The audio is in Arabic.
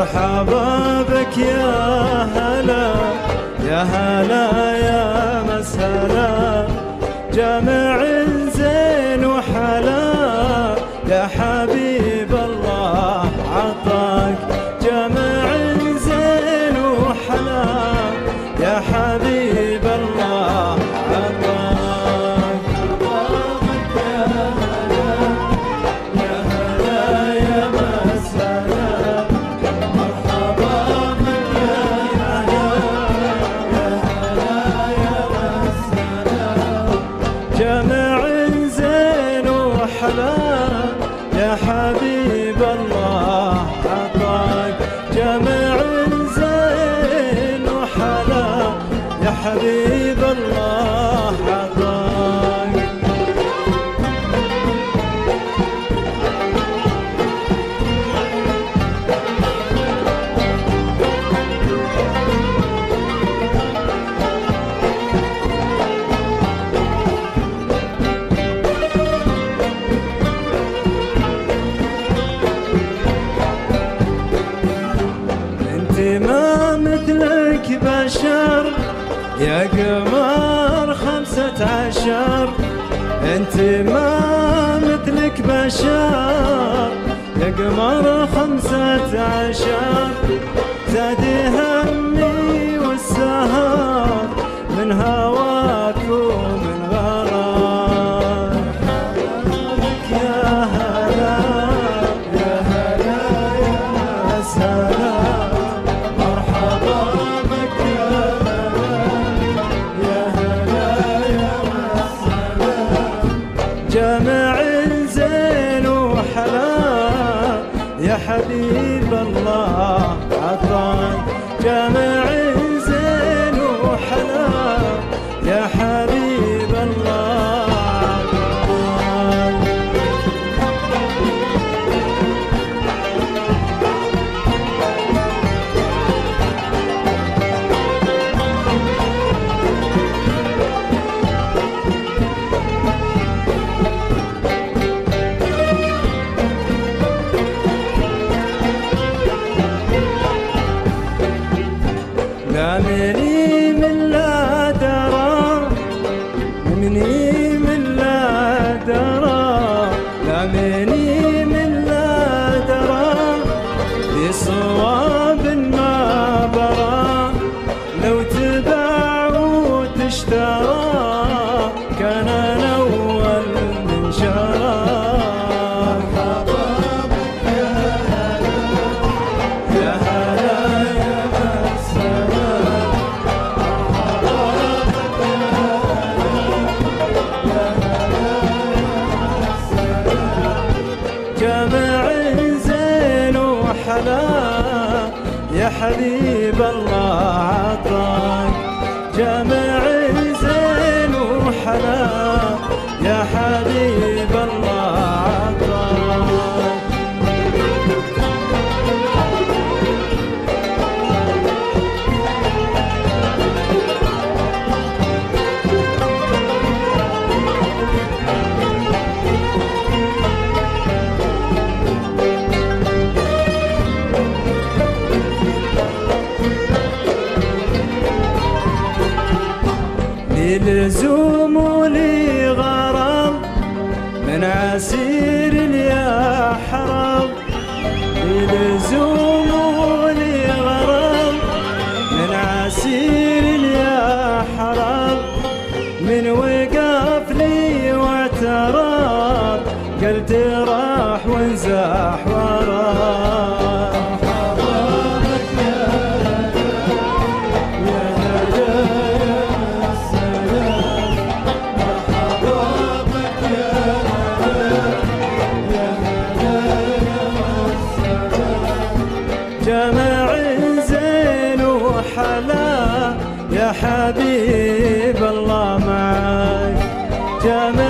مرحبا بك يا هلا يا هلا يا مسهلا. جامع زين وحلا يا حبيب وحلا يا حبيب الله. يا قمر خمسة عشر أنت ما مثلك بشر. يا قمر خمسة عشر زاد همي والسهر. من هواك حبيب الله عطاك جامع وتشترى كان أنا أول من شرى يا هلا يا مسهلا جمع زين وحلا يا حبيب الله عطاك وحلا يا حبيب الله عطاك لي من عسير يا حرام لي لزوم ولي غرام من عسير يا حرام من وقف لي واعترض قلت حلا يا حبيب الله معاي. جمال